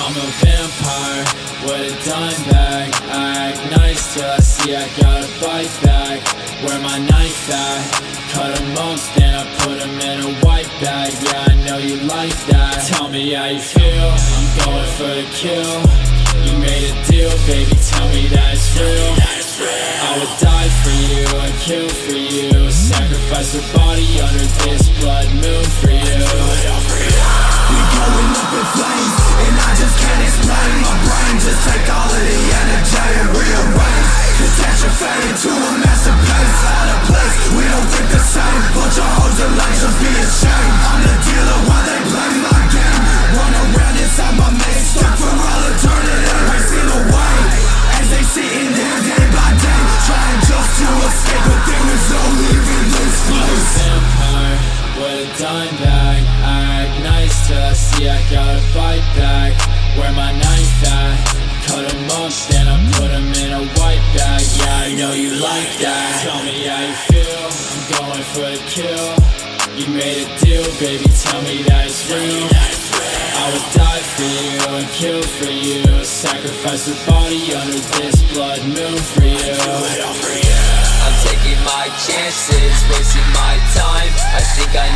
I'm a vampire with a dime bag. I act nice till I see I got a fight back. Where my knife at? Cut them off, then I put them in a white bag. Yeah, I know you like that. Tell me how you feel. I'm going for the kill. You made a deal, baby. Tell me that it's real. I would die for you, I'd kill for you. Sacrifice a body under this blood moon a dime bag. I act nice I see I gotta fight back. Where my knife at? Cut Cut 'em up, then I put put 'em in a white bag. Yeah, I know you like that. Tell me how you feel. I'm going for the kill. You made a deal, baby. Tell me that it's real. I would die for you and kill for you. Sacrifice a body under this blood moon for you. I'm taking my chances, wasting my time. I think I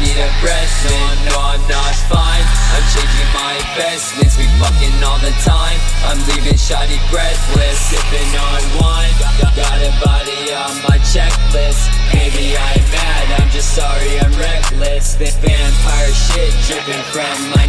not fine. I'm changing my investments, we fucking all the time. I'm leaving shoddy breathless, sipping on wine. Got a body on my checklist. Maybe I'm mad, I'm just sorry I'm reckless. The vampire shit dripping from my